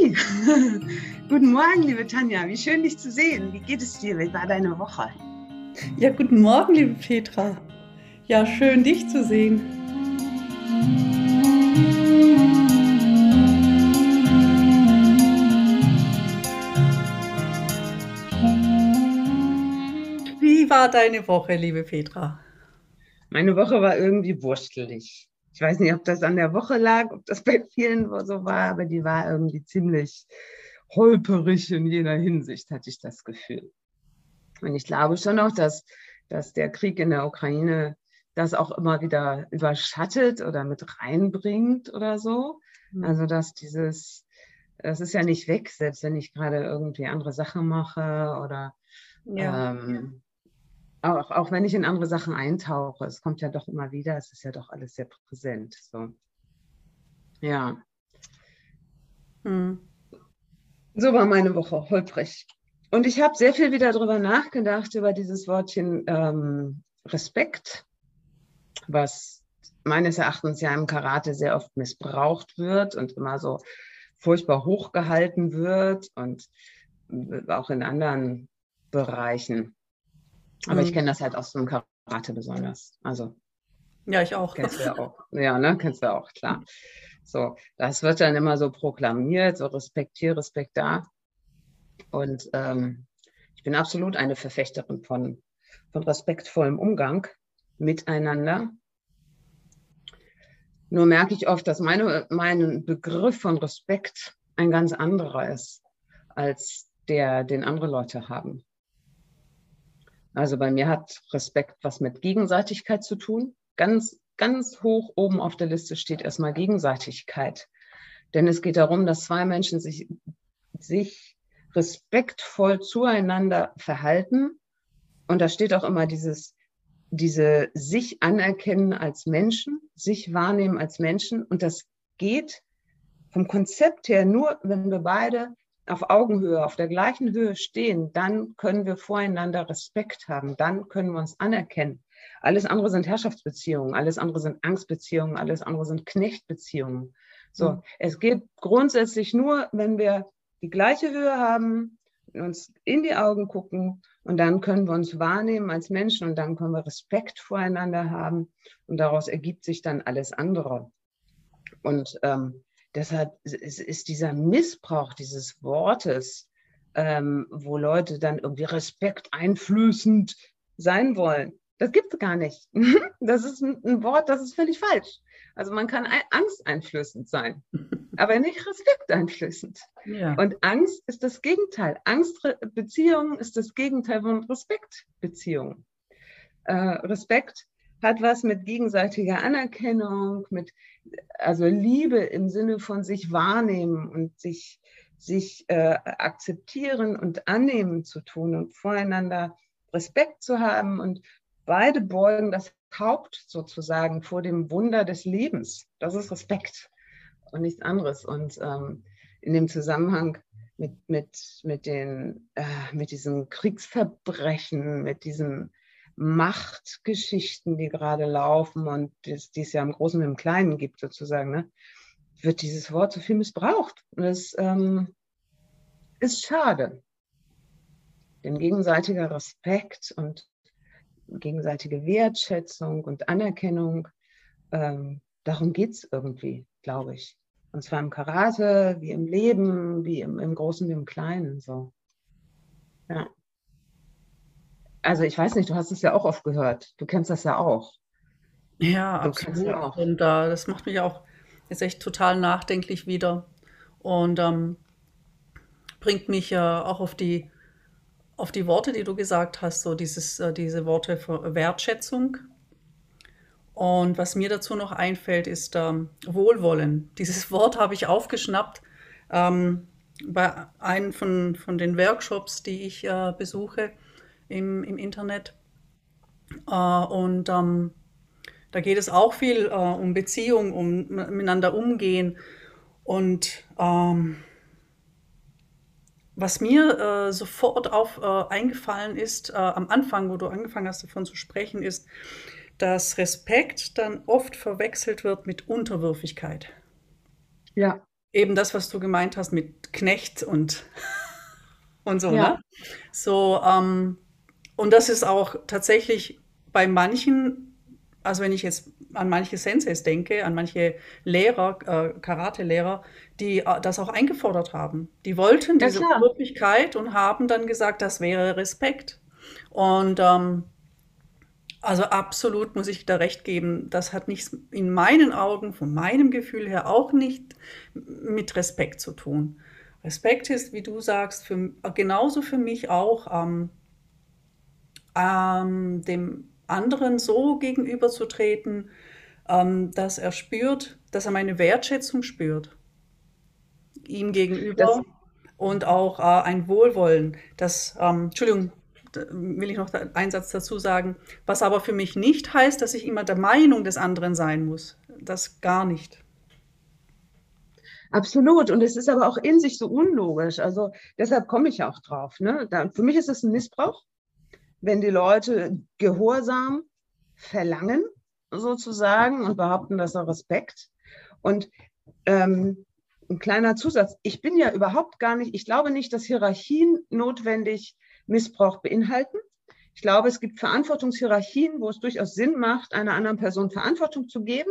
Hi, guten Morgen, liebe Tanja. Wie schön, dich zu sehen. Wie geht es dir? Wie war deine Woche? Ja, guten Morgen, liebe Petra. Ja, schön, dich zu sehen. Wie war deine Woche, liebe Petra? Meine Woche war irgendwie wurstelig. Ich weiß nicht, ob das an der Woche lag, ob das bei vielen so war, aber die war irgendwie ziemlich holperig in jeder Hinsicht, hatte ich das Gefühl. Und ich glaube schon auch, dass, dass der Krieg in der Ukraine das auch immer wieder überschattet oder mit reinbringt oder so. Mhm. Also, dass dieses, das ist ja nicht weg, selbst wenn ich gerade irgendwie andere Sachen mache oder ja. ähm, auch, auch wenn ich in andere Sachen eintauche, es kommt ja doch immer wieder, es ist ja doch alles sehr präsent. So. Ja. Hm. So war meine Woche holprig. Und ich habe sehr viel wieder darüber nachgedacht, über dieses Wortchen ähm, Respekt, was meines Erachtens ja im Karate sehr oft missbraucht wird und immer so furchtbar hochgehalten wird und auch in anderen Bereichen. Aber mhm. ich kenne das halt aus dem Karate besonders. Also. Ja, ich auch. Kennst du ja auch. Ja, ne? Kennst du auch, klar. So, das wird dann immer so proklamiert, so Respekt hier, Respekt da. Und ähm, ich bin absolut eine Verfechterin von, von respektvollem Umgang miteinander. Nur merke ich oft, dass meine, mein Begriff von Respekt ein ganz anderer ist als der, den andere Leute haben. Also bei mir hat Respekt was mit Gegenseitigkeit zu tun. Ganz, ganz hoch oben auf der Liste steht erstmal Gegenseitigkeit. Denn es geht darum, dass zwei Menschen sich, sich respektvoll zueinander verhalten. Und da steht auch immer dieses, diese sich anerkennen als Menschen, sich wahrnehmen als Menschen. Und das geht vom Konzept her nur, wenn wir beide auf Augenhöhe, auf der gleichen Höhe stehen, dann können wir voreinander Respekt haben, dann können wir uns anerkennen. Alles andere sind Herrschaftsbeziehungen, alles andere sind Angstbeziehungen, alles andere sind Knechtbeziehungen. So, mhm. es geht grundsätzlich nur, wenn wir die gleiche Höhe haben, uns in die Augen gucken und dann können wir uns wahrnehmen als Menschen und dann können wir Respekt voreinander haben und daraus ergibt sich dann alles andere. Und ähm, Deshalb ist dieser Missbrauch dieses Wortes, ähm, wo Leute dann irgendwie respekteinflößend sein wollen, das gibt es gar nicht. Das ist ein, Wort, das ist völlig falsch. Also man kann angsteinflößend sein, aber nicht respekteinflößend. Ja. Und Angst ist das Gegenteil. Angstbeziehungen ist das Gegenteil von Respektbeziehungen. Äh, Respekt hat was mit gegenseitiger Anerkennung, mit also Liebe im Sinne von sich wahrnehmen und sich, sich äh, akzeptieren und annehmen zu tun und voreinander Respekt zu haben und beide beugen das Haupt sozusagen vor dem Wunder des Lebens. Das ist Respekt und nichts anderes. Und ähm, in dem Zusammenhang mit, mit, mit, den, äh, mit diesen Kriegsverbrechen, mit diesem Machtgeschichten, die gerade laufen und die es ja im Großen und im Kleinen gibt, sozusagen, ne, wird dieses Wort so viel missbraucht. Und das ähm, ist schade. Denn gegenseitiger Respekt und gegenseitige Wertschätzung und Anerkennung, ähm, darum geht es irgendwie, glaube ich. Und zwar im Karate, wie im Leben, wie im, im Großen wie im Kleinen. So. Ja also ich weiß nicht, du hast es ja auch oft gehört. Du kennst das ja auch. Ja, du absolut. Ja auch. Und äh, das macht mich auch jetzt echt total nachdenklich wieder und ähm, bringt mich äh, auch auf die, auf die Worte, die du gesagt hast, so dieses, äh, diese Worte für Wertschätzung. Und was mir dazu noch einfällt, ist ähm, Wohlwollen. Dieses Wort habe ich aufgeschnappt ähm, bei einem von, von den Workshops, die ich äh, besuche im, im Internet. Äh, und ähm, da geht es auch viel äh, um Beziehung, um miteinander umgehen. Und ähm, was mir äh, sofort auf, äh, eingefallen ist, äh, am Anfang, wo du angefangen hast davon zu sprechen, ist, dass Respekt dann oft verwechselt wird mit Unterwürfigkeit. Ja, eben das, was du gemeint hast mit Knecht und, und so, ja. ne? So, ähm, und das ist auch tatsächlich bei manchen, also wenn ich jetzt an manche Senseis denke, an manche Lehrer, äh, Karate-Lehrer, die äh, das auch eingefordert haben. Die wollten diese ja, Wirklichkeit und haben dann gesagt, das wäre Respekt. Und ähm, also absolut muss ich da recht geben, das hat nichts in meinen Augen, von meinem Gefühl her auch nicht mit Respekt zu tun. Respekt ist, wie du sagst, für, genauso für mich auch ähm, ähm, dem anderen so gegenüberzutreten, ähm, dass er spürt, dass er meine Wertschätzung spürt, ihm gegenüber das und auch äh, ein Wohlwollen. Das, ähm, Entschuldigung, will ich noch einen Satz dazu sagen, was aber für mich nicht heißt, dass ich immer der Meinung des anderen sein muss. Das gar nicht. Absolut. Und es ist aber auch in sich so unlogisch. Also deshalb komme ich auch drauf. Ne? Da, für mich ist es ein Missbrauch, wenn die Leute Gehorsam verlangen, sozusagen, und behaupten, das sei Respekt. Und ähm, ein kleiner Zusatz. Ich bin ja überhaupt gar nicht, ich glaube nicht, dass Hierarchien notwendig Missbrauch beinhalten. Ich glaube, es gibt Verantwortungshierarchien, wo es durchaus Sinn macht, einer anderen Person Verantwortung zu geben,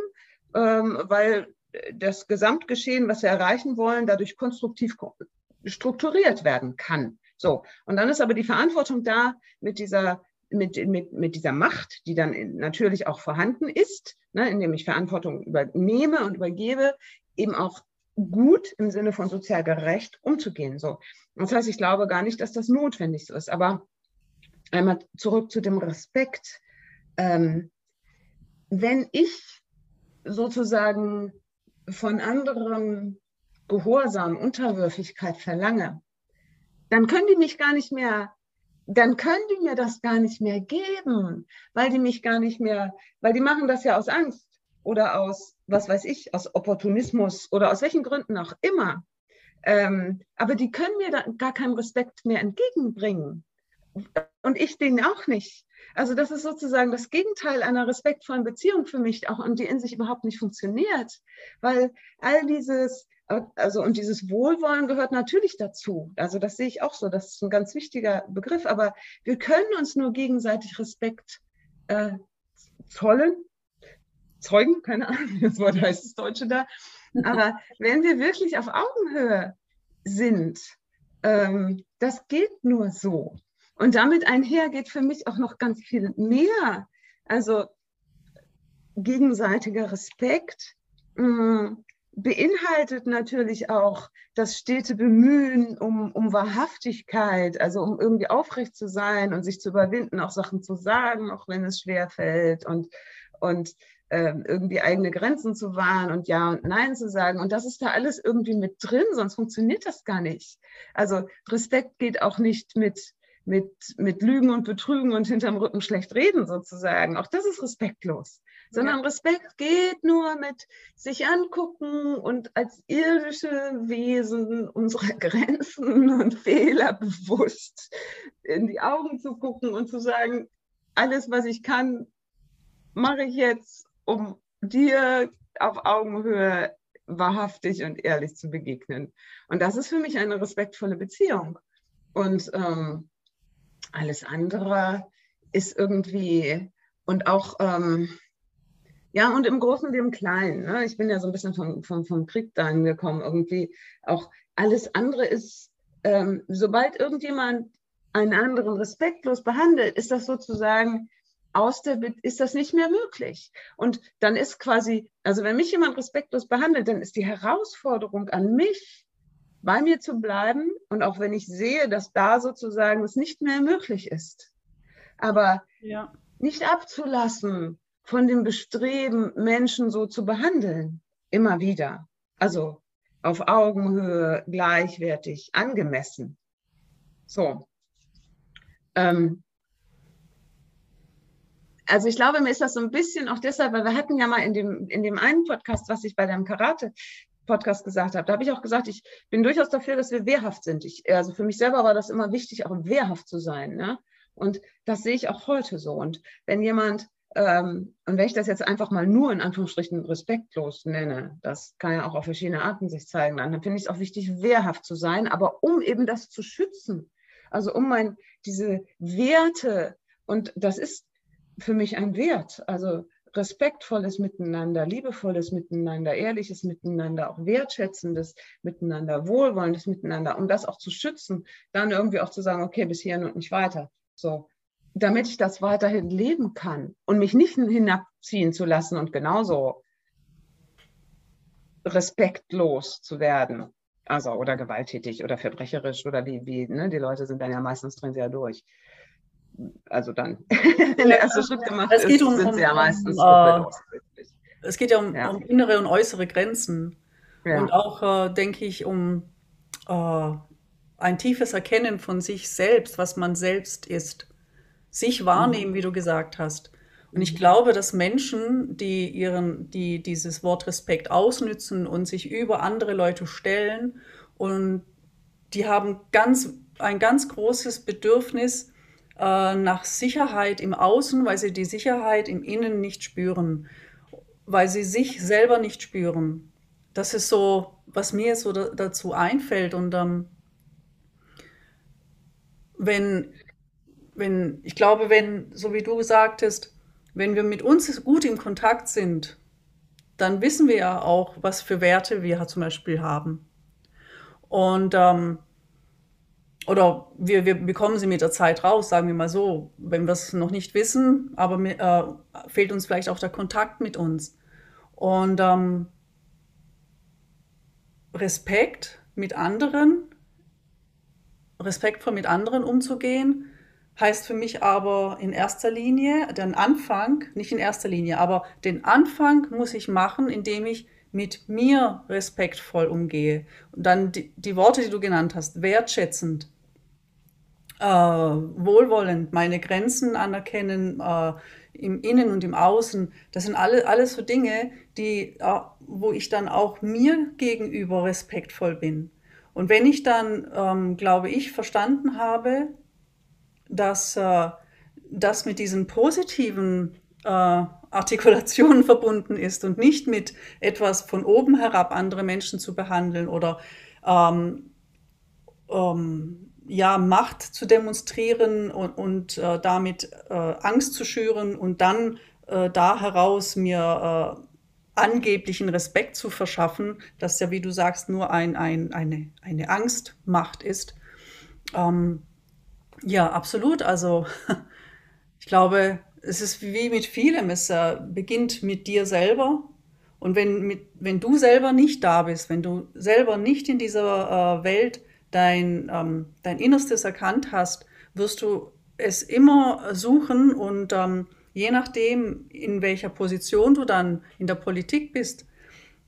ähm, weil das Gesamtgeschehen, was wir erreichen wollen, dadurch konstruktiv strukturiert werden kann. So. Und dann ist aber die Verantwortung da mit dieser, mit, mit, mit dieser Macht, die dann natürlich auch vorhanden ist, ne, indem ich Verantwortung übernehme und übergebe, eben auch gut im Sinne von sozial gerecht umzugehen. So. Das heißt, ich glaube gar nicht, dass das notwendig so ist. Aber einmal zurück zu dem Respekt. Ähm, wenn ich sozusagen von anderen Gehorsam, Unterwürfigkeit verlange, dann können die mich gar nicht mehr, dann können die mir das gar nicht mehr geben, weil die mich gar nicht mehr, weil die machen das ja aus Angst oder aus, was weiß ich, aus Opportunismus oder aus welchen Gründen auch immer. Ähm, aber die können mir da gar keinen Respekt mehr entgegenbringen. Und ich denen auch nicht. Also das ist sozusagen das Gegenteil einer respektvollen Beziehung für mich auch und die in sich überhaupt nicht funktioniert, weil all dieses also und dieses Wohlwollen gehört natürlich dazu. Also das sehe ich auch so. Das ist ein ganz wichtiger Begriff. Aber wir können uns nur gegenseitig Respekt äh, zollen, zeugen, keine Ahnung, das Wort heißt das Deutsche da. Aber wenn wir wirklich auf Augenhöhe sind, ähm, das geht nur so. Und damit einher geht für mich auch noch ganz viel mehr. Also gegenseitiger Respekt mh, mm, beinhaltet natürlich auch das stete Bemühen um, um Wahrhaftigkeit, also um irgendwie aufrecht zu sein und sich zu überwinden, auch Sachen zu sagen, auch wenn es schwer fällt und, und ähm, irgendwie eigene Grenzen zu wahren und Ja und Nein zu sagen. Und das ist da alles irgendwie mit drin, sonst funktioniert das gar nicht. Also Respekt geht auch nicht mit, mit, mit Lügen und Betrügen und hinterm Rücken schlecht reden sozusagen. Auch das ist respektlos. Sondern. Respekt geht nur mit sich angucken und als irdische Wesen unsere Grenzen und Fehler bewusst in die Augen zu gucken und zu sagen, alles, was ich kann, mache ich jetzt um dir auf Augenhöhe wahrhaftig und ehrlich zu begegnen. Und das ist für mich eine respektvolle Beziehung. Und ähm, alles andere ist irgendwie und auch, ähm, ja, und im Großen wie im Kleinen. Ne? Ich bin ja so ein bisschen vom, vom, vom Krieg dahin gekommen, irgendwie auch alles andere ist, ähm, sobald irgendjemand einen anderen respektlos behandelt, ist das sozusagen aus der, ist das nicht mehr möglich. Und dann ist quasi, also wenn mich jemand respektlos behandelt, dann ist die Herausforderung an mich, bei mir zu bleiben und auch wenn ich sehe, dass da sozusagen es nicht mehr möglich ist, aber ja. nicht abzulassen von dem Bestreben, Menschen so zu behandeln, immer wieder. Also auf Augenhöhe, gleichwertig, angemessen. So. Ähm, also ich glaube, mir ist das so ein bisschen auch deshalb, weil wir hatten ja mal in dem, in dem einen Podcast, was ich bei deinem Karate-Podcast gesagt habe, da habe ich auch gesagt, ich bin durchaus dafür, dass wir wehrhaft sind. Ich, also für mich selber war das immer wichtig, auch wehrhaft zu sein. Ne? Und das sehe ich auch heute so. Und wenn jemand und wenn ich das jetzt einfach mal nur in Anführungsstrichen respektlos nenne, das kann ja auch auf verschiedene Arten sich zeigen, dann finde ich es auch wichtig, wehrhaft zu sein, aber um eben das zu schützen, also um mein, diese Werte, und das ist für mich ein Wert, also respektvolles Miteinander, liebevolles Miteinander, ehrliches Miteinander, auch wertschätzendes Miteinander, wohlwollendes Miteinander, um das auch zu schützen, dann irgendwie auch zu sagen, okay, bis hierhin und nicht weiter. So, damit ich das weiterhin leben kann und mich nicht hinabziehen zu lassen und genauso respektlos zu werden. Also oder gewalttätig oder verbrecherisch oder wie, wie ne? die Leute sind dann ja meistens drin sehr durch. Also dann, wenn der erste Schritt gemacht es geht ist, um, sind sie ja meistens um, uh, Es geht ja um, ja um, innere und äußere Grenzen. Ja. Und auch, äh, denke ich, um äh, ein tiefes Erkennen von sich selbst, was man selbst ist sich wahrnehmen, mhm. wie du gesagt hast. Und ich glaube, dass Menschen, die ihren, die dieses Wort Respekt ausnützen und sich über andere Leute stellen und die haben ganz, ein ganz großes Bedürfnis äh, nach Sicherheit im Außen, weil sie die Sicherheit im Innen nicht spüren, weil sie sich selber nicht spüren. Das ist so, was mir so da, dazu einfällt. Und ähm, wenn wenn, ich glaube, wenn, so wie du sagtest, wenn wir mit uns gut in Kontakt sind, dann wissen wir ja auch, was für Werte wir zum Beispiel haben. Und ähm, oder wir, wir bekommen sie mit der Zeit raus, sagen wir mal so, wenn wir es noch nicht wissen, aber äh, fehlt uns vielleicht auch der Kontakt mit uns. Und ähm, Respekt mit anderen, respektvoll mit anderen umzugehen, heißt für mich aber in erster Linie, den Anfang, nicht in erster Linie, aber den Anfang muss ich machen, indem ich mit mir respektvoll umgehe. Und dann die, die Worte, die du genannt hast, wertschätzend, äh, wohlwollend, meine Grenzen anerkennen, äh, im Innen und im Außen, das sind alle, alles so Dinge, die, äh, wo ich dann auch mir gegenüber respektvoll bin. Und wenn ich dann, ähm, glaube ich, verstanden habe, dass äh, das mit diesen positiven äh, Artikulationen verbunden ist und nicht mit etwas von oben herab andere Menschen zu behandeln oder ähm, ähm, ja, Macht zu demonstrieren und, und äh, damit äh, Angst zu schüren und dann äh, da heraus mir äh, angeblichen Respekt zu verschaffen, das ja, wie du sagst, nur ein, ein, eine, eine Angstmacht ist. Ähm, ja, absolut. Also ich glaube, es ist wie mit vielem. Es äh, beginnt mit dir selber. Und wenn, mit, wenn du selber nicht da bist, wenn du selber nicht in dieser äh, Welt dein, ähm, dein Innerstes erkannt hast, wirst du es immer suchen und ähm, je nachdem, in welcher Position du dann in der Politik bist,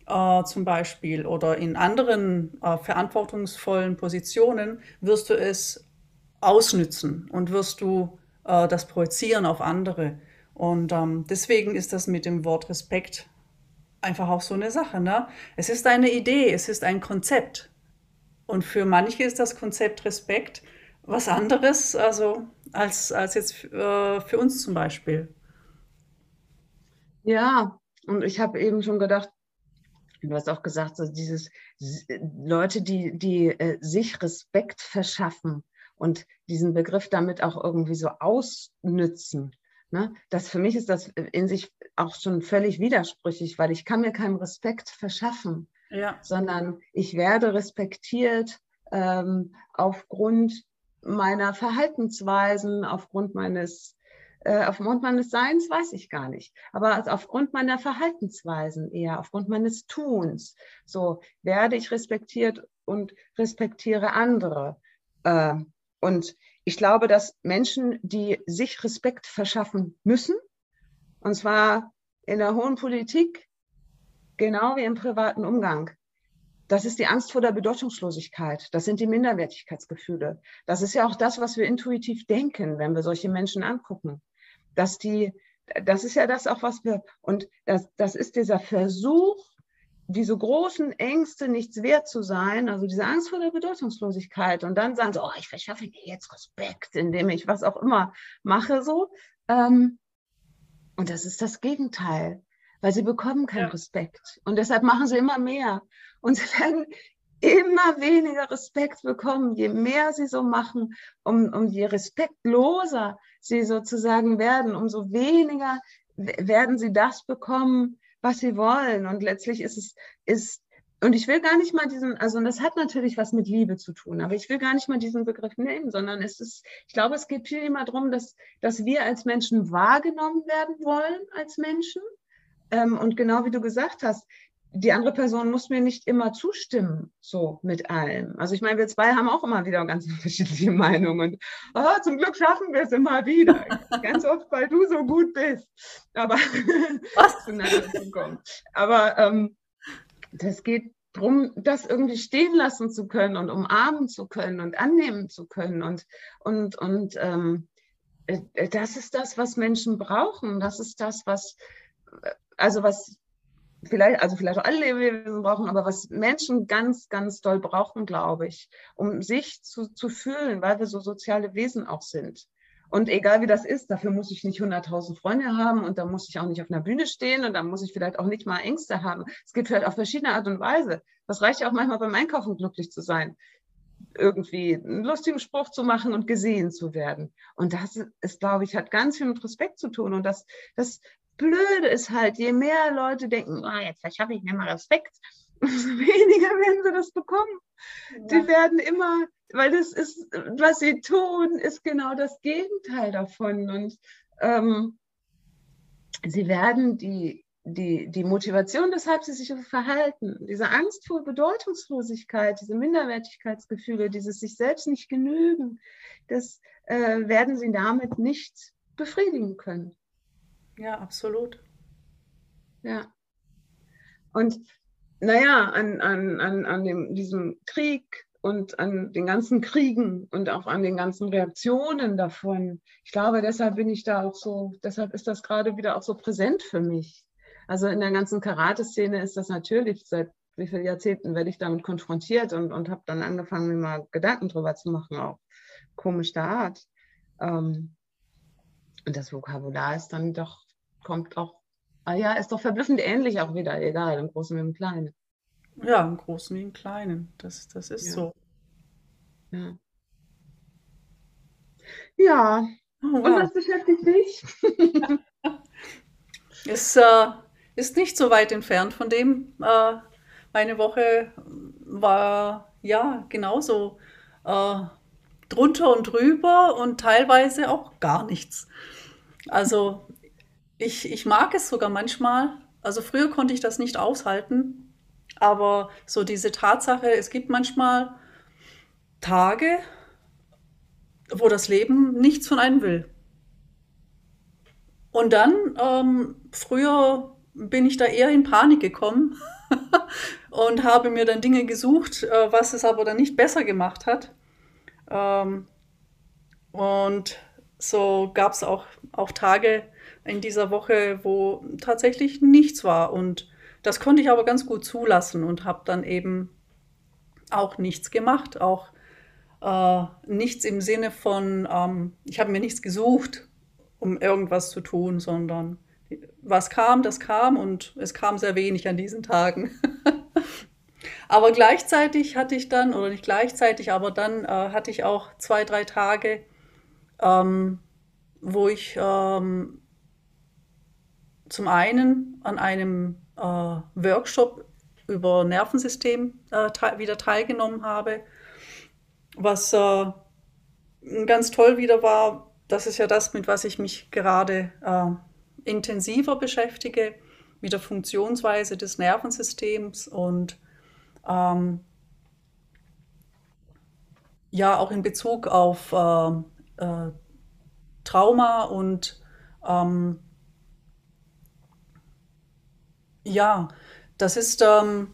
äh, zum Beispiel, oder in anderen äh, verantwortungsvollen Positionen, wirst du es ausnützen und wirst du äh, das projizieren auf andere. Und ähm, deswegen ist das mit dem Wort Respekt einfach auch so eine Sache. Ne? Es ist eine Idee, es ist ein Konzept. Und für manche ist das Konzept Respekt was anderes, also als, als jetzt äh, für uns zum Beispiel. Ja, und ich habe eben schon gedacht, du hast auch gesagt, so dieses Leute, die, die äh, sich Respekt verschaffen, und diesen Begriff damit auch irgendwie so ausnützen. Ne? Das für mich ist das in sich auch schon völlig widersprüchlich, weil ich kann mir keinen Respekt verschaffen, ja. sondern ich werde respektiert ähm, aufgrund meiner Verhaltensweisen, aufgrund meines äh, aufgrund meines Seins weiß ich gar nicht, aber aufgrund meiner Verhaltensweisen eher, aufgrund meines Tuns, so werde ich respektiert und respektiere andere. Äh, und ich glaube, dass Menschen, die sich Respekt verschaffen müssen, und zwar in der hohen Politik, genau wie im privaten Umgang, das ist die Angst vor der Bedeutungslosigkeit. Das sind die Minderwertigkeitsgefühle. Das ist ja auch das, was wir intuitiv denken, wenn wir solche Menschen angucken. Dass die, das ist ja das auch, was wir, und das, das ist dieser Versuch, diese großen Ängste, nichts wert zu sein, also diese Angst vor der Bedeutungslosigkeit und dann sagen so, oh, ich verschaffe dir jetzt Respekt, indem ich was auch immer mache, so. Ähm, Und das ist das Gegenteil, weil sie bekommen keinen ja. Respekt. Und deshalb machen sie immer mehr. Und sie werden immer weniger Respekt bekommen, je mehr sie so machen, um, um je respektloser sie sozusagen werden, umso weniger werden sie das bekommen, was sie wollen. Und letztlich ist es, ist, und ich will gar nicht mal diesen, also und das hat natürlich was mit Liebe zu tun, aber ich will gar nicht mal diesen Begriff nehmen, sondern es ist, ich glaube, es geht viel immer darum, dass, dass wir als Menschen wahrgenommen werden wollen als Menschen. Ähm, und genau wie du gesagt hast, die andere Person muss mir nicht immer zustimmen, so mit allem. Also ich meine, wir zwei haben auch immer wieder ganz unterschiedliche Meinungen. Oh, zum Glück schaffen wir es immer wieder. ganz oft, weil du so gut bist. Aber was? Aber ähm, das geht darum, das irgendwie stehen lassen zu können und umarmen zu können und annehmen zu können. Und, und, und ähm, äh, das ist das, was Menschen brauchen. Das ist das, was, also was vielleicht, also vielleicht auch alle Lebewesen brauchen, aber was Menschen ganz, ganz doll brauchen, glaube ich, um sich zu, zu fühlen, weil wir so soziale Wesen auch sind. Und egal wie das ist, dafür muss ich nicht 100.000 Freunde haben und da muss ich auch nicht auf einer Bühne stehen und da muss ich vielleicht auch nicht mal Ängste haben. Es geht vielleicht auf verschiedene Art und Weise. Das reicht ja auch manchmal beim Einkaufen glücklich zu sein. Irgendwie einen lustigen Spruch zu machen und gesehen zu werden. Und das ist, glaube ich, hat ganz viel mit Respekt zu tun. Und das, das Blöde ist halt, je mehr Leute denken, oh, jetzt verschaffe ich mir mal Respekt, umso weniger werden sie das bekommen. Ja. Die werden immer, weil das ist, was sie tun, ist genau das Gegenteil davon. Und ähm, sie werden die, die, die Motivation, weshalb sie sich so verhalten, diese Angst vor Bedeutungslosigkeit, diese Minderwertigkeitsgefühle, dieses sich selbst nicht genügen, das äh, werden sie damit nicht befriedigen können. Ja, absolut. Ja. Und naja, an, an, an, an dem, diesem Krieg und an den ganzen Kriegen und auch an den ganzen Reaktionen davon. Ich glaube, deshalb bin ich da auch so, deshalb ist das gerade wieder auch so präsent für mich. Also in der ganzen Karate-Szene ist das natürlich seit wie vielen Jahrzehnten werde ich damit konfrontiert und, und habe dann angefangen, mir mal Gedanken drüber zu machen, auch komischer Art. Ähm, und das Vokabular ist dann doch kommt auch, ah ja, ist doch verblüffend ähnlich auch wieder, egal, im Großen wie im Kleinen. Ja, im Großen wie im Kleinen, das, das ist ja. so. Ja. Ja, oh, und wow. was beschäftigt dich? es äh, ist nicht so weit entfernt von dem. Äh, meine Woche war ja genauso äh, drunter und drüber und teilweise auch gar nichts. Also ich, ich mag es sogar manchmal. Also früher konnte ich das nicht aushalten, aber so diese Tatsache, es gibt manchmal Tage, wo das Leben nichts von einem will. Und dann, ähm, früher bin ich da eher in Panik gekommen und habe mir dann Dinge gesucht, äh, was es aber dann nicht besser gemacht hat. Ähm, und so gab es auch, auch Tage, in dieser Woche, wo tatsächlich nichts war. Und das konnte ich aber ganz gut zulassen und habe dann eben auch nichts gemacht, auch äh, nichts im Sinne von, ähm, ich habe mir nichts gesucht, um irgendwas zu tun, sondern was kam, das kam und es kam sehr wenig an diesen Tagen. aber gleichzeitig hatte ich dann, oder nicht gleichzeitig, aber dann äh, hatte ich auch zwei, drei Tage, ähm, wo ich ähm, zum einen an einem äh, Workshop über Nervensystem äh, te wieder teilgenommen habe, was äh, ganz toll wieder war. Das ist ja das, mit was ich mich gerade äh, intensiver beschäftige, mit der Funktionsweise des Nervensystems und ähm, ja auch in Bezug auf äh, äh, Trauma und ähm, ja, das ist ähm,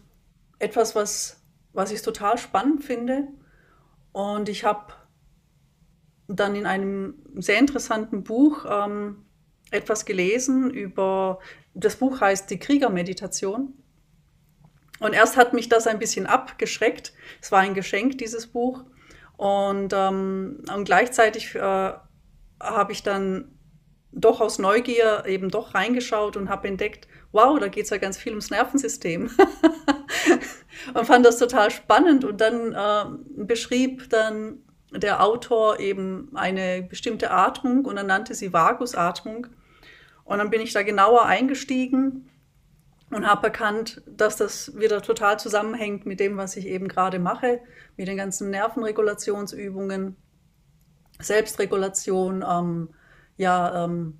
etwas, was, was ich total spannend finde. Und ich habe dann in einem sehr interessanten Buch ähm, etwas gelesen über, das Buch heißt Die Kriegermeditation. Und erst hat mich das ein bisschen abgeschreckt. Es war ein Geschenk, dieses Buch. Und, ähm, und gleichzeitig äh, habe ich dann doch aus Neugier eben doch reingeschaut und habe entdeckt, wow, da geht es ja ganz viel ums Nervensystem. und fand das total spannend. Und dann äh, beschrieb dann der Autor eben eine bestimmte Atmung und er nannte sie Vagusatmung. Und dann bin ich da genauer eingestiegen und habe erkannt, dass das wieder total zusammenhängt mit dem, was ich eben gerade mache, mit den ganzen Nervenregulationsübungen, Selbstregulation, ähm, ja, ähm,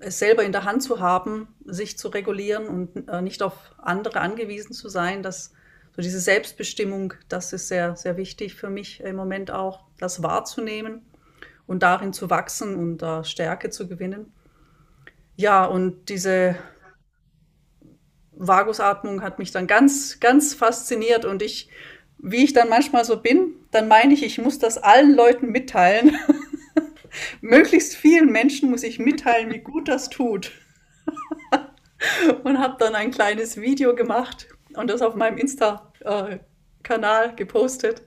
es selber in der Hand zu haben, sich zu regulieren und äh, nicht auf andere angewiesen zu sein, dass so diese Selbstbestimmung, das ist sehr, sehr wichtig für mich im Moment auch, das wahrzunehmen und darin zu wachsen und äh, Stärke zu gewinnen. Ja, und diese Vagusatmung hat mich dann ganz, ganz fasziniert und ich, wie ich dann manchmal so bin, dann meine ich, ich muss das allen Leuten mitteilen. Möglichst vielen Menschen muss ich mitteilen, wie gut das tut. und habe dann ein kleines Video gemacht und das auf meinem Insta-Kanal gepostet.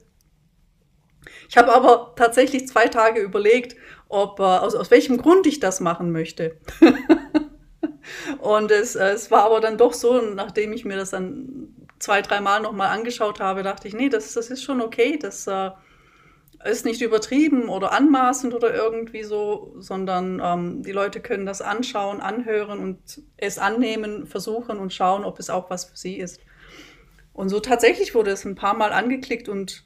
Ich habe aber tatsächlich zwei Tage überlegt, ob, äh, aus, aus welchem Grund ich das machen möchte. und es, äh, es war aber dann doch so, nachdem ich mir das dann zwei, dreimal nochmal angeschaut habe, dachte ich, nee, das, das ist schon okay, das äh, ist nicht übertrieben oder anmaßend oder irgendwie so, sondern ähm, die Leute können das anschauen, anhören und es annehmen, versuchen und schauen, ob es auch was für sie ist. Und so tatsächlich wurde es ein paar Mal angeklickt und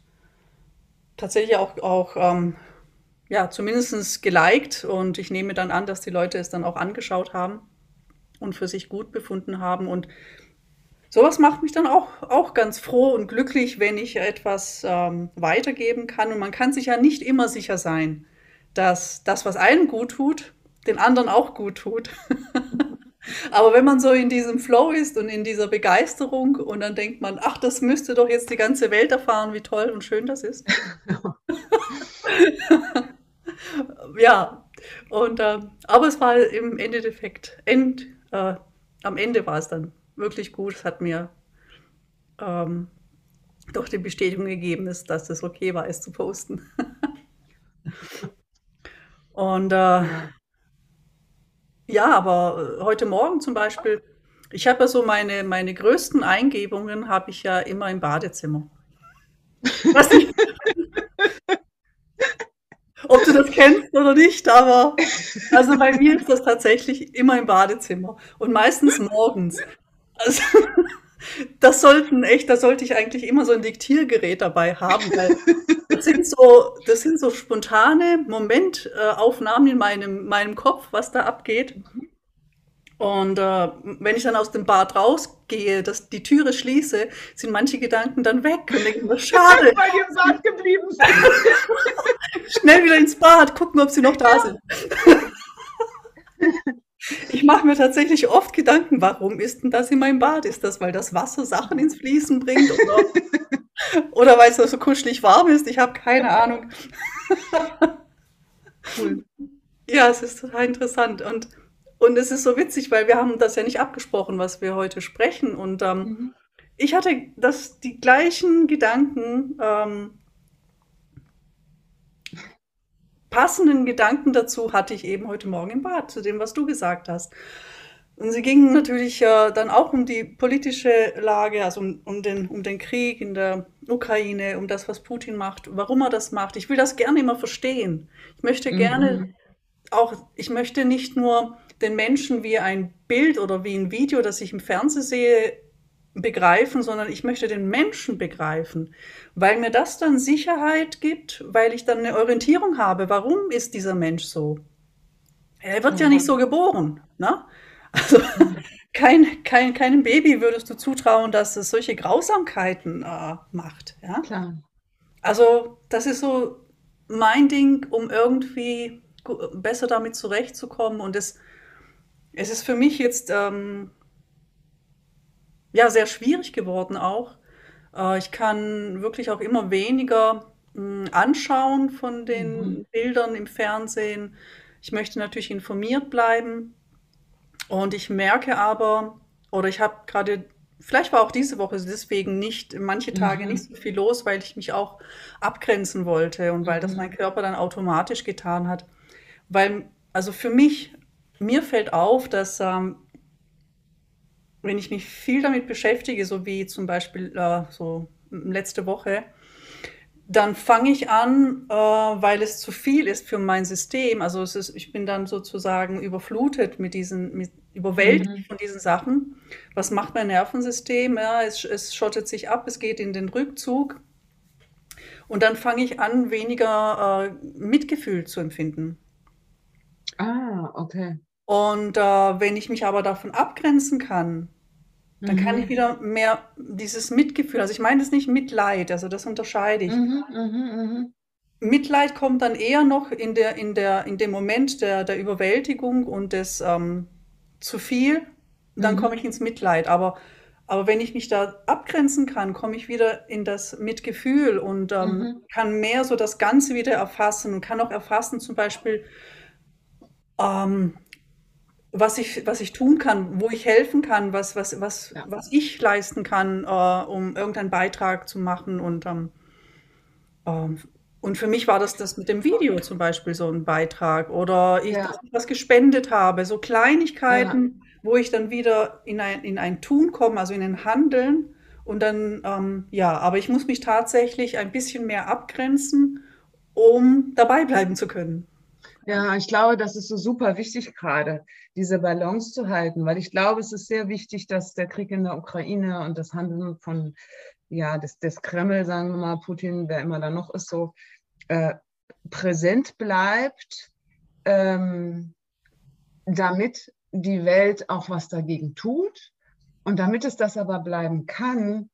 tatsächlich auch, auch ähm, ja, zumindest geliked. Und ich nehme dann an, dass die Leute es dann auch angeschaut haben und für sich gut befunden haben. Und sowas macht mich dann auch, auch ganz froh und glücklich, wenn ich etwas ähm, weitergeben kann. Und man kann sich ja nicht immer sicher sein, dass das, was einem gut tut, den anderen auch gut tut. Aber wenn man so in diesem Flow ist und in dieser Begeisterung und dann denkt man, ach, das müsste doch jetzt die ganze Welt erfahren, wie toll und schön das ist. ja, und äh, aber es war im Endeffekt, end, äh, am Ende war es dann wirklich gut. Es hat mir ähm, doch die Bestätigung gegeben, dass, dass es okay war, es zu posten. und äh, ja, aber äh, heute Morgen zum Beispiel, ich habe ja so meine, meine größten Eingebungen habe ich ja immer im Badezimmer. Was ob du das kennst oder nicht, aber also bei mir ist das tatsächlich immer im Badezimmer und meistens morgens. Also, das sollten echt, da sollte ich eigentlich immer so ein Diktiergerät dabei haben, weil das sind so, das sind so spontane Momentaufnahmen in meinem, meinem Kopf, was da abgeht. Und äh, wenn ich dann aus dem Bad rausgehe, dass die Türe schließe, sind manche Gedanken dann weg und denken, was schade. Weil die im Bad geblieben. Schnell wieder ins Bad, gucken, ob sie noch da sind. Ich mache mir tatsächlich oft Gedanken, warum ist denn das in meinem Bad? Ist das, weil das Wasser Sachen ins Fließen bringt? Oder, oder weil es so kuschelig warm ist? Ich habe keine Ahnung. Cool. Ja, es ist total interessant. Und, und es ist so witzig, weil wir haben das ja nicht abgesprochen, was wir heute sprechen. Und ähm, mhm. ich hatte das, die gleichen Gedanken ähm, passenden Gedanken dazu hatte ich eben heute Morgen im Bad, zu dem, was du gesagt hast. Und sie gingen natürlich äh, dann auch um die politische Lage, also um, um, den, um den Krieg in der Ukraine, um das, was Putin macht, warum er das macht. Ich will das gerne immer verstehen. Ich möchte gerne mhm. auch, ich möchte nicht nur den Menschen wie ein Bild oder wie ein Video, das ich im Fernsehen sehe, begreifen, sondern ich möchte den Menschen begreifen, weil mir das dann Sicherheit gibt, weil ich dann eine Orientierung habe, warum ist dieser Mensch so? Er wird mhm. ja nicht so geboren. Ne? Also kein, kein, keinem Baby würdest du zutrauen, dass es solche Grausamkeiten äh, macht. Ja? Klar. Also das ist so mein Ding, um irgendwie besser damit zurechtzukommen. Und es, es ist für mich jetzt ähm, ja, sehr schwierig geworden auch. Äh, ich kann wirklich auch immer weniger mh, hm, anschauen von den mhm. Bildern im Fernsehen. Ich möchte natürlich informiert bleiben. Und ich merke aber, oder ich habe gerade, vielleicht war auch diese Woche deswegen nicht, manche Tage mhm. nicht so viel los, weil ich mich auch abgrenzen wollte und weil das mhm. mein Körper dann automatisch getan hat. Weil, also für mich mir fällt auf, dass ähm, wenn ich mich viel damit beschäftige, so wie zum Beispiel äh, so letzte Woche, dann fange ich an, äh, weil es zu viel ist für mein System. Also es ist, ich bin dann sozusagen überflutet mit diesen, mit, überwältigt mhm. von diesen Sachen. Was macht mein Nervensystem? Ja, es, es schottet sich ab, es geht in den Rückzug. Und dann fange ich an, weniger äh, Mitgefühl zu empfinden. Ah, okay. Und äh, wenn ich mich aber davon abgrenzen kann, dann mhm. kann ich wieder mehr dieses Mitgefühl, also ich meine das nicht Mitleid, also das unterscheide ich. Mhm, mh, mh. Mitleid kommt dann eher noch in, der, in, der, in dem Moment der, der Überwältigung und des ähm, zu viel, dann mhm. komme ich ins Mitleid. Aber, aber wenn ich mich da abgrenzen kann, komme ich wieder in das Mitgefühl und ähm, mhm. kann mehr so das Ganze wieder erfassen und kann auch erfassen, zum Beispiel, ähm, was ich, was ich tun kann, wo ich helfen kann, was, was, was, ja. was ich leisten kann, äh, um irgendeinen Beitrag zu machen. Und, ähm, ähm, und für mich war das das mit dem Video zum Beispiel so ein Beitrag. Oder ich, ja. was gespendet habe, so Kleinigkeiten, ja. wo ich dann wieder in ein, in ein Tun komme, also in ein Handeln. Und dann, ähm, ja, aber ich muss mich tatsächlich ein bisschen mehr abgrenzen, um dabei bleiben zu können. Ja, ich glaube, das ist so super wichtig gerade, diese Balance zu halten, weil ich glaube, es ist sehr wichtig, dass der Krieg in der Ukraine und das Handeln von, ja, des, des Kreml, sagen wir mal, Putin, wer immer da noch ist, so äh, präsent bleibt, ähm, damit die Welt auch was dagegen tut. Und damit es das aber bleiben kann,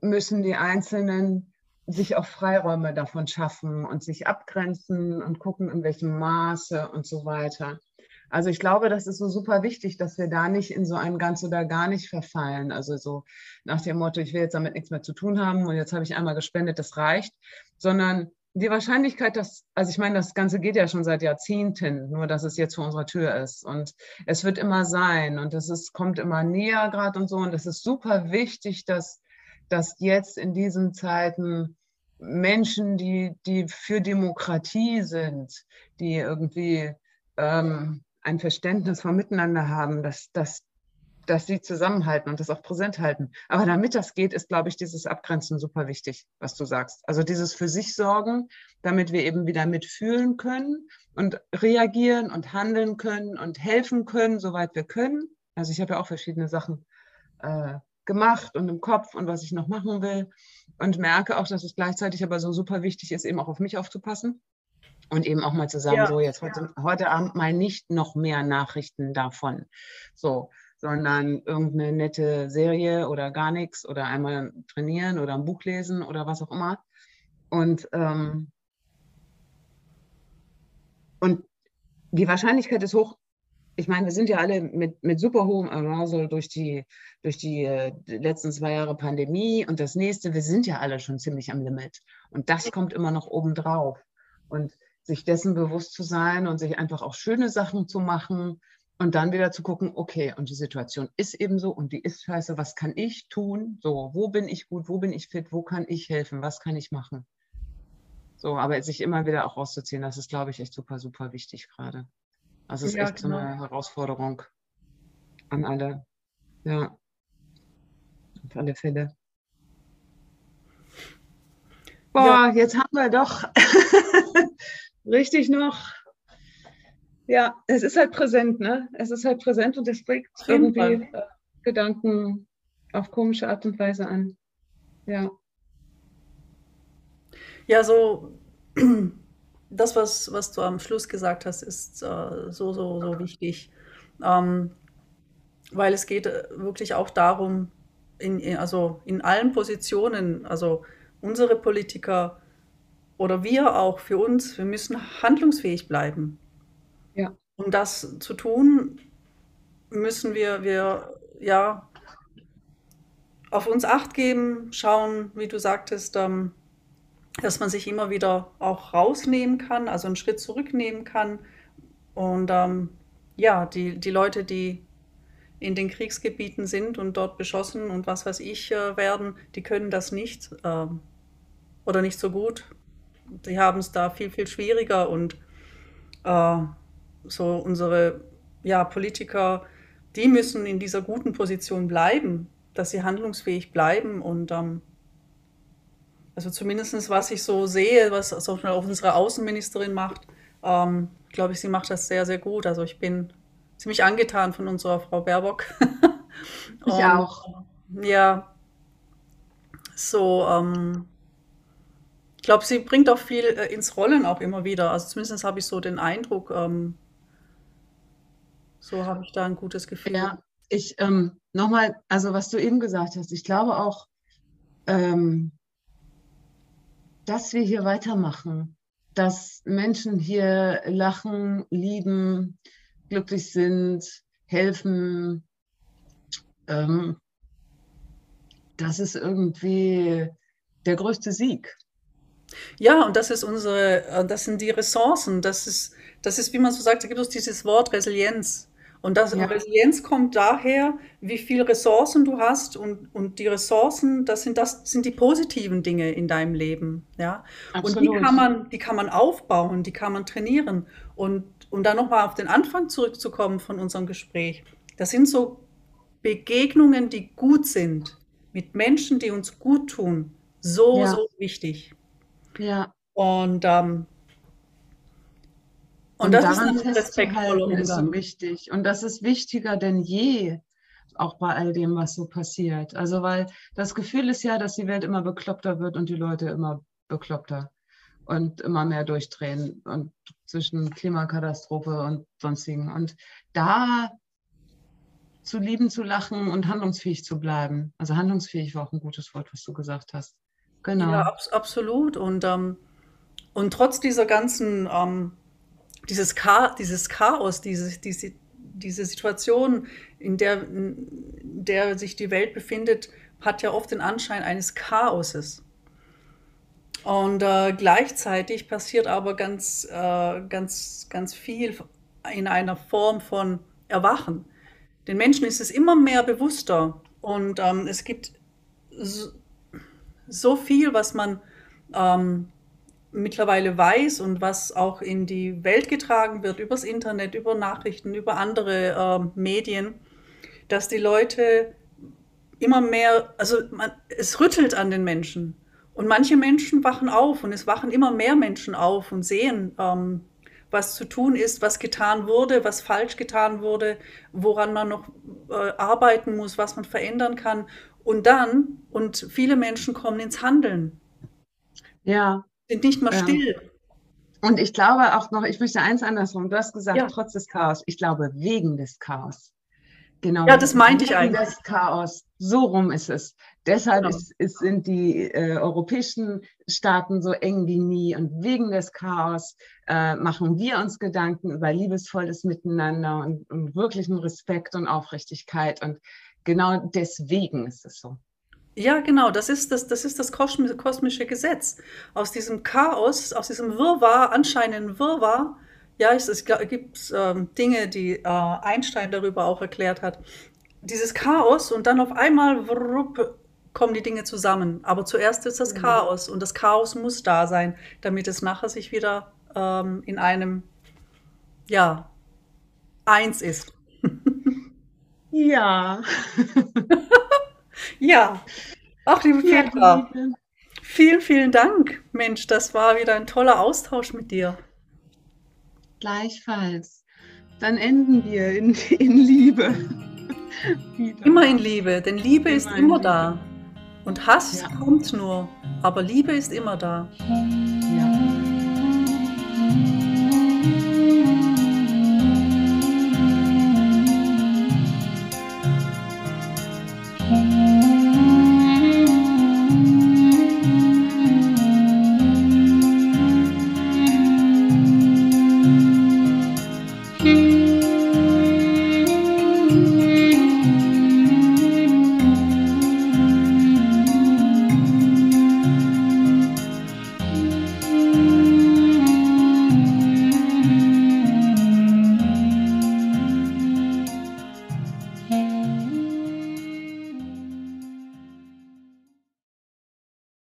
müssen die Einzelnen sich auch Freiräume davon schaffen und sich abgrenzen und gucken, in welchem Maße und so weiter. Also ich glaube, das ist so super wichtig, dass wir da nicht in so ein ganz oder gar nicht verfallen. Also so nach dem Motto, ich will jetzt damit nichts mehr zu tun haben und jetzt habe ich einmal gespendet, das reicht, sondern die Wahrscheinlichkeit, dass, also ich meine, das Ganze geht ja schon seit Jahrzehnten, nur dass es jetzt vor unserer Tür ist und es wird immer sein und es ist, kommt immer näher gerade und so und es ist super wichtig, dass, dass jetzt in diesen Zeiten Menschen, die, die für Demokratie sind, die irgendwie ähm, ein Verständnis vom Miteinander haben, dass, dass, dass sie zusammenhalten und das auch präsent halten. Aber damit das geht, ist, glaube ich, dieses Abgrenzen super wichtig, was du sagst. Also dieses für sich sorgen, damit wir eben wieder mitfühlen können und reagieren und handeln können und helfen können, soweit wir können. Also ich habe ja auch verschiedene Sachen äh, gemacht und im Kopf und was ich noch machen will. Und merke auch, dass es gleichzeitig aber so super wichtig ist, eben auch auf mich aufzupassen. Und eben auch mal zu sagen, ja, so jetzt heute, ja. heute Abend mal nicht noch mehr Nachrichten davon. So, sondern irgendeine nette Serie oder gar nichts oder einmal trainieren oder ein Buch lesen oder was auch immer. Und, ähm, und die Wahrscheinlichkeit ist hoch, ich meine, wir sind ja alle mit, mit super hohem Arousal durch die, durch die äh, letzten zwei Jahre Pandemie und das nächste, wir sind ja alle schon ziemlich am Limit. Und das kommt immer noch obendrauf. Und sich dessen bewusst zu sein und sich einfach auch schöne Sachen zu machen und dann wieder zu gucken, okay, und die Situation ist eben so und die ist scheiße, was kann ich tun? So, wo bin ich gut, wo bin ich fit, wo kann ich helfen, was kann ich machen? So, aber sich immer wieder auch rauszuziehen, das ist, glaube ich, echt super, super wichtig gerade. Also es ist ja, echt genau. so eine Herausforderung an alle. Ja. Auf alle Fälle. Boah, ja. jetzt haben wir doch richtig noch. Ja, es ist halt präsent, ne? Es ist halt präsent und es bringt irgendwie Fall. Gedanken auf komische Art und Weise an. Ja. Ja, so das, was, was du am Schluss gesagt hast, ist äh, so, so, so wichtig. Ähm, weil es geht äh, wirklich auch darum, in, in, also in allen Positionen, also unsere Politiker oder wir auch für uns, wir müssen handlungsfähig bleiben. Ja. Um das zu tun, müssen wir, wir ja auf uns acht geben, schauen, wie du sagtest, ähm, dass man sich immer wieder auch rausnehmen kann, also einen Schritt zurücknehmen kann. Und ähm, ja, die, die Leute, die in den Kriegsgebieten sind und dort beschossen und was weiß ich äh, werden, die können das nicht äh, oder nicht so gut. Die haben es da viel, viel schwieriger und äh, so unsere ja, Politiker, die müssen in dieser guten Position bleiben, dass sie handlungsfähig bleiben und ähm, also zumindest was ich so sehe, was auch unsere Außenministerin macht, ähm, glaube ich, sie macht das sehr, sehr gut. Also ich bin ziemlich angetan von unserer Frau Baerbock. ich und, auch. Ja, so, ähm, ich glaube, sie bringt auch viel äh, ins Rollen auch immer wieder. Also zumindest habe ich so den Eindruck, ähm, so habe ich da ein gutes Gefühl. Ja, ich ähm, nochmal, also was du eben gesagt hast, ich glaube auch, ähm, dass wir hier weitermachen, dass Menschen hier lachen, lieben, glücklich sind, helfen. Ähm, das ist irgendwie der größte Sieg. Ja, und das ist unsere, das sind die Ressourcen. Das ist, das ist, wie man so sagt, da gibt es dieses Wort Resilienz. Und das ja. Resilienz kommt daher, wie viel Ressourcen du hast und, und die Ressourcen, das sind das sind die positiven Dinge in deinem Leben, ja. Absolut. Und die kann man, die kann man aufbauen, die kann man trainieren. Und, und dann nochmal auf den Anfang zurückzukommen von unserem Gespräch. Das sind so Begegnungen, die gut sind, mit Menschen, die uns gut tun. So, ja. so wichtig. Ja. Und ähm, und, und das daran ist festzuhalten ist so wichtig. Und das ist wichtiger denn je, auch bei all dem, was so passiert. Also, weil das Gefühl ist ja, dass die Welt immer bekloppter wird und die Leute immer bekloppter und immer mehr durchdrehen und zwischen Klimakatastrophe und sonstigen. Und da zu lieben, zu lachen und handlungsfähig zu bleiben. Also handlungsfähig war auch ein gutes Wort, was du gesagt hast. Genau. Ja, ab, absolut. Und, ähm, und trotz dieser ganzen ähm, dieses, Cha dieses Chaos, diese, diese, diese Situation, in der, in der sich die Welt befindet, hat ja oft den Anschein eines Chaoses. Und äh, gleichzeitig passiert aber ganz, äh, ganz, ganz viel in einer Form von Erwachen. Den Menschen ist es immer mehr bewusster und ähm, es gibt so, so, viel, was man ähm, mittlerweile weiß und was auch in die Welt getragen wird, übers Internet, über Nachrichten, über andere äh, Medien, dass die Leute immer mehr, also man, es rüttelt an den Menschen. Und manche Menschen wachen auf und es wachen immer mehr Menschen auf und sehen, ähm, was zu tun ist, was getan wurde, was falsch getan wurde, woran man noch äh, arbeiten muss, was man verändern kann. Und dann, und viele Menschen kommen ins Handeln. Ja, sind nicht mehr still. Und ich glaube auch noch, ich möchte eins andersrum. Du hast gesagt, ja. trotz des Chaos. Ich glaube, wegen des Chaos. Genau. Ja, das meinte ich eigentlich. Das Chaos. So rum ist es. Deshalb genau. ist, ist, sind die äh, europäischen Staaten so eng wie nie. Und wegen des Chaos äh, machen wir uns Gedanken über liebesvolles Miteinander und, und wirklichen Respekt und Aufrichtigkeit. Und genau deswegen ist es so. Ja, genau, das ist das, das, ist das kosmische Gesetz. Aus diesem Chaos, aus diesem Wirrwarr, anscheinenden Wirrwarr, ja, es, es gibt ähm, Dinge, die äh, Einstein darüber auch erklärt hat. Dieses Chaos und dann auf einmal wrupp, kommen die Dinge zusammen. Aber zuerst ist das mhm. Chaos und das Chaos muss da sein, damit es nachher sich wieder ähm, in einem, ja, eins ist. ja. Ja, auch liebe Petra, ja, vielen, vielen Dank. Mensch, das war wieder ein toller Austausch mit dir. Gleichfalls. Dann enden wir in, in Liebe. Immer in Liebe, denn Liebe immer ist immer Liebe. da. Und Hass ja. kommt nur, aber Liebe ist immer da.